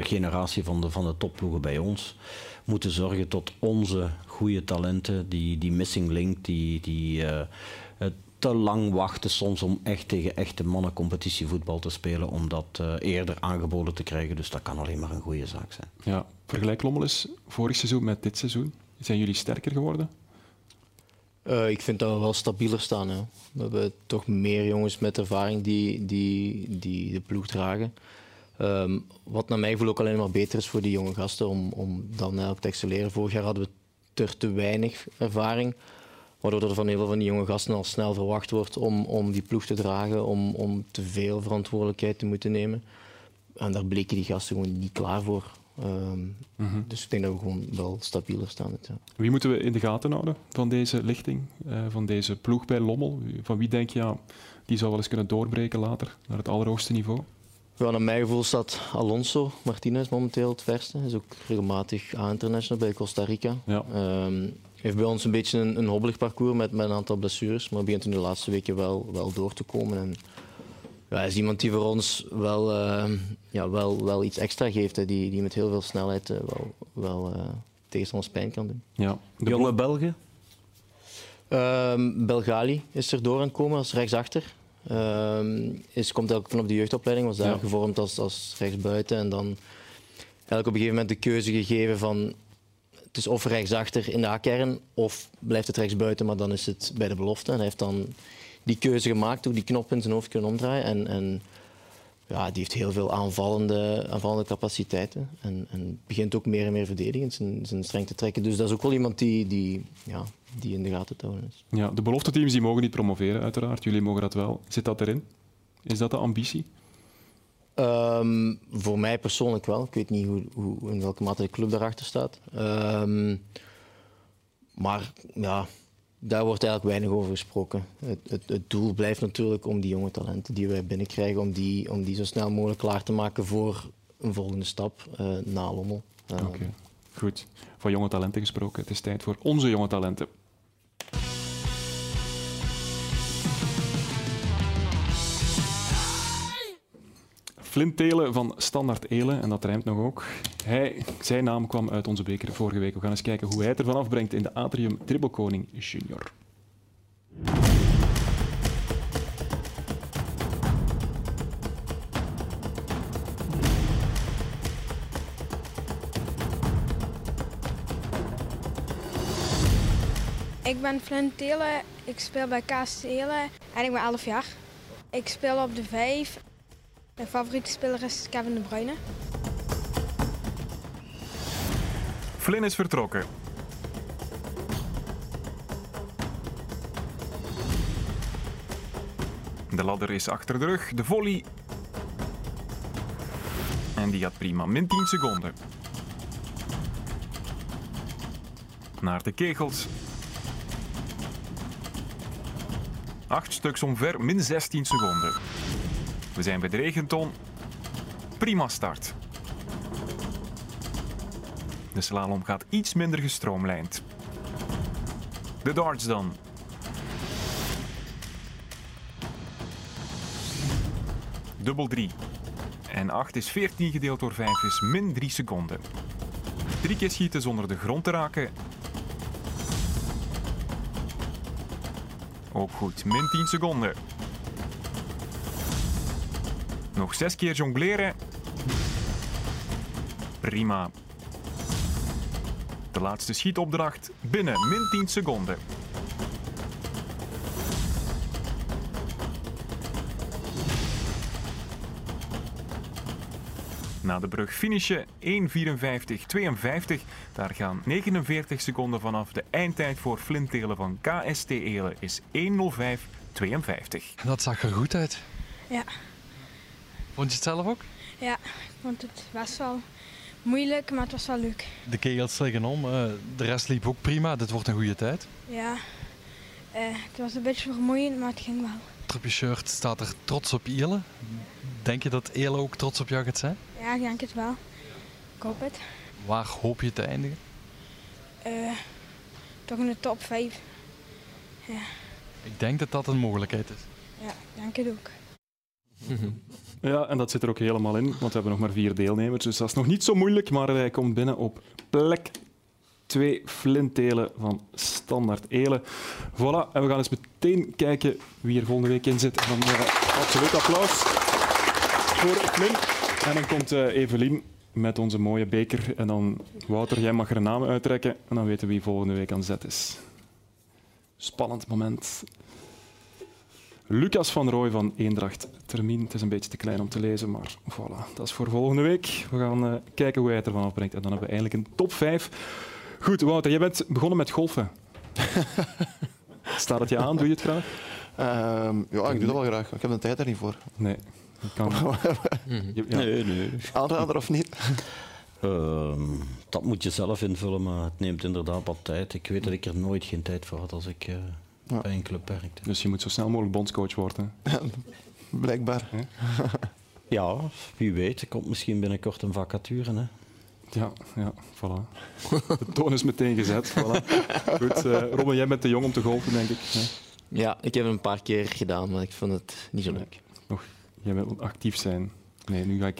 generatie van de, van de topploegen bij ons. Moeten zorgen tot onze goede talenten, die, die missing link, die, die te lang wachten soms om echt tegen echte mannen competitievoetbal te spelen, om dat uh, eerder aangeboden te krijgen. Dus dat kan alleen maar een goede zaak zijn. Ja, vergelijk Lommel eens vorig seizoen met dit seizoen. Zijn jullie sterker geworden? Uh, ik vind dat we wel stabieler staan. Hè. We hebben toch meer jongens met ervaring die, die, die de ploeg dragen. Um, wat naar mijn gevoel ook alleen maar beter is voor die jonge gasten om, om dan eigenlijk te excelleren. Vorig jaar hadden we er te weinig ervaring. Waardoor er van heel veel van die jonge gasten al snel verwacht wordt om, om die ploeg te dragen, om, om te veel verantwoordelijkheid te moeten nemen. En daar bleken die gasten gewoon niet klaar voor. Um, mm -hmm. Dus ik denk dat we gewoon wel stabieler staan. Ja. Wie moeten we in de gaten houden van deze lichting, uh, van deze ploeg bij Lommel? Van wie denk je, ja, die zou wel eens kunnen doorbreken later naar het allerhoogste niveau? Ja, naar mijn gevoel staat Alonso Martinez momenteel het verste. Hij is ook regelmatig A-international bij Costa Rica. Ja. Um, heeft bij ons een beetje een, een hobbelig parcours met, met een aantal blessures, maar begint in de laatste weken wel, wel door te komen. En Ja, hij is iemand die voor ons wel, uh, ja, wel, wel iets extra geeft. Hè. Die, die met heel veel snelheid uh, wel, wel uh, tegenstanders pijn kan doen. Ja. De Jonge Belgen? Um, Belgali is er door aan het komen als rechtsachter. Um, is, komt ook vanaf de jeugdopleiding, was daar ja. gevormd als, als rechtsbuiten. En dan eigenlijk op een gegeven moment de keuze gegeven van is of rechtsachter in de A-kern of blijft het rechtsbuiten, maar dan is het bij de belofte. En hij heeft dan die keuze gemaakt, door die knop in zijn hoofd kunnen omdraaien. En, en ja, die heeft heel veel aanvallende, aanvallende capaciteiten. En, en begint ook meer en meer verdedigend zijn, zijn streng te trekken. Dus dat is ook wel iemand die, die, ja, die in de gaten te houden is. Ja, de belofteteams die mogen niet promoveren, uiteraard. Jullie mogen dat wel. Zit dat erin? Is dat de ambitie? Um, voor mij persoonlijk wel. Ik weet niet hoe, hoe, in welke mate de club daarachter staat. Um, maar ja, daar wordt eigenlijk weinig over gesproken. Het, het, het, doel blijft natuurlijk om die jonge talenten die wij binnenkrijgen, om die, om die zo snel mogelijk klaar te maken voor een volgende stap uh, na Lommel. Uh, Oké, goed. Van jonge talenten gesproken, het is tijd voor onze jonge talenten. Flint Telen van Standaard Elen, en dat rijmt nog ook. Hij, zijn naam kwam uit onze beker vorige week. We gaan eens kijken hoe hij het ervan afbrengt in de Atrium Tribbelkoning Junior. Ik ben Flint Telen, ik speel bij KS Telen en ik ben 11 jaar. Ik speel op de 5 mijn favoriete speler is Kevin De Bruyne. Flynn is vertrokken. De ladder is achter de rug. De volley. En die had prima. Min 10 seconden. Naar de kegels. Acht stuks omver, min 16 seconden. We zijn bij de regenton. Prima start. De slalom gaat iets minder gestroomlijnd. De darts dan. Dubbel 3. En 8 is 14 gedeeld door 5 is min 3 seconden. Drie keer schieten zonder de grond te raken. Ook goed, min 10 seconden. Nog zes keer jongleren. Prima. De laatste schietopdracht binnen min 10 seconden. Na de brug finishen 1.54.52. Daar gaan 49 seconden vanaf. De eindtijd voor Flintelen van KST Elen is 1.05.52. Dat zag er goed uit. Ja. Vond je het zelf ook? Ja, ik vond het best wel moeilijk, maar het was wel leuk. De kegels liggen om, uh, de rest liep ook prima. Dit wordt een goede tijd. Ja, uh, het was een beetje vermoeiend, maar het ging wel. Op je shirt staat er trots op Elen. Denk je dat Elen ook trots op jou gaat zijn? Ja, ik denk het wel. Ik hoop het. Waar hoop je te eindigen? Uh, toch in de top 5. Ja. Ik denk dat dat een mogelijkheid is. Ja, ik denk het ook. <laughs> Ja, en dat zit er ook helemaal in, want we hebben nog maar vier deelnemers. Dus dat is nog niet zo moeilijk, maar hij komt binnen op plek 2 flintelen van Standaard Elen. Voilà, en we gaan eens meteen kijken wie er volgende week in zit. Dan uh, absoluut applaus voor Flint. En dan komt uh, Evelien met onze mooie beker. En dan, Wouter, jij mag er naam uittrekken. En dan weten we wie volgende week aan zet is. Spannend moment. Lucas van Rooij van Eendracht Termijn. Het is een beetje te klein om te lezen, maar voilà, dat is voor volgende week. We gaan uh, kijken hoe hij het ervan afbrengt. En dan hebben we eigenlijk een top 5. Goed, Wouter, jij bent begonnen met golfen. <laughs> Staat het je aan? Doe je het graag? Um, ja, ik doe dat wel graag. Ik heb de tijd er niet voor. Nee. Kan... <laughs> ja. Nee, nee. Aanrader of niet? Uh, dat moet je zelf invullen, maar het neemt inderdaad wat tijd. Ik weet dat ik er nooit geen tijd voor had als ik... Uh, ja. bij een club werkte. Dus je moet zo snel mogelijk bondscoach worden. Blijkbaar. <laughs> ja, wie weet. Er komt misschien binnenkort een vacature. Hè? Ja, ja, voilà. De toon is meteen gezet. Voilà. Goed, uh, Robin, jij bent te jong om te golfen, denk ik. Ja. ja, ik heb het een paar keer gedaan, maar ik vond het niet zo leuk. Nog Jij wilt actief zijn. Nee, nu ga ik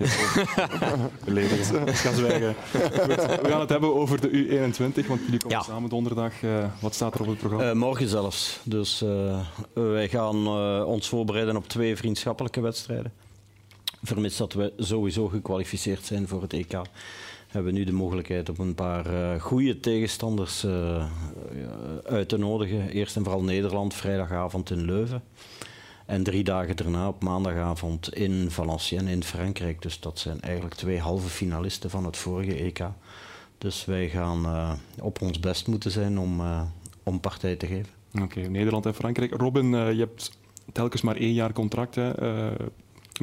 beledigen. ik ga zwijgen. Goed, we gaan het hebben over de U21, want jullie komen samen donderdag. Uh, wat staat er op het programma? Uh, morgen zelfs. Dus uh, wij gaan ons voorbereiden op twee vriendschappelijke wedstrijden. Vermits dat we sowieso gekwalificeerd zijn voor het EK, hebben we nu de mogelijkheid om een paar goede tegenstanders uit te nodigen. Eerst en vooral Nederland, vrijdagavond in Leuven. En drie dagen daarna op maandagavond in Valenciennes in Frankrijk. Dus dat zijn eigenlijk twee halve finalisten van het vorige EK. Dus wij gaan uh, op ons best moeten zijn om, uh, om partij te geven. Oké, Nederland en Frankrijk. Robin, uh, je hebt telkens maar één jaar contract. Hè?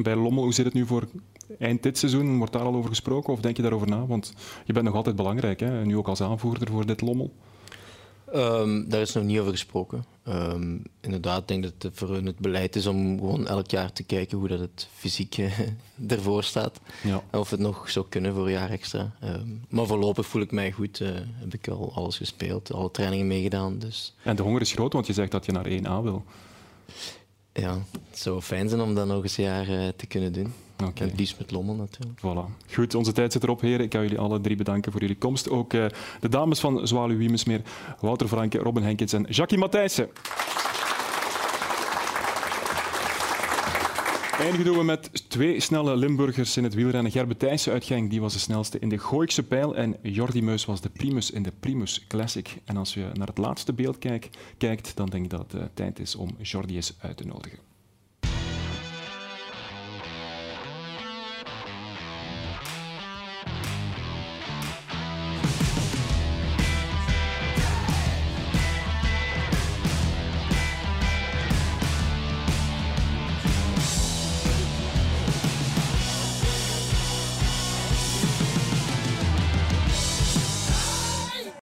bij Lommel, hoe zit het nu voor eind dit seizoen? Wordt daar al over gesproken of denk je daarover na? Want je bent nog altijd belangrijk, hè? nu ook als aanvoerder voor dit Lommel. Um, daar is nog niet over gesproken. Um, inderdaad, ik denk dat het voor hun het beleid is om gewoon elk jaar te kijken hoe dat het fysiek uh, <laughs> ervoor staat. Ja. En of het nog zou kunnen voor een jaar extra. Um, maar voorlopig voel ik mij goed. Uh, heb ik al alles gespeeld, alle trainingen meegedaan. Dus. En de honger is groot, want je zegt dat je naar 1A wil. Ja, het zou fijn zijn om dat nog eens een jaar uh, te kunnen doen. Okay. Het liefst met Lommel natuurlijk. Voilà. Goed, onze tijd zit erop, heren. Ik ga jullie alle drie bedanken voor jullie komst. Ook uh, de dames van Zwaluw Wiemesmeer, Wouter Franke, Robin Henkens en Jackie Matthijssen. Eindigen doen we met twee snelle Limburgers in het wielrennen. Gerbe Thijssen uit Genk die was de snelste in de Gooikse pijl en Jordi Meus was de primus in de Primus Classic. En als je naar het laatste beeld kijkt, kijkt dan denk ik dat het tijd is om Jordi eens uit te nodigen.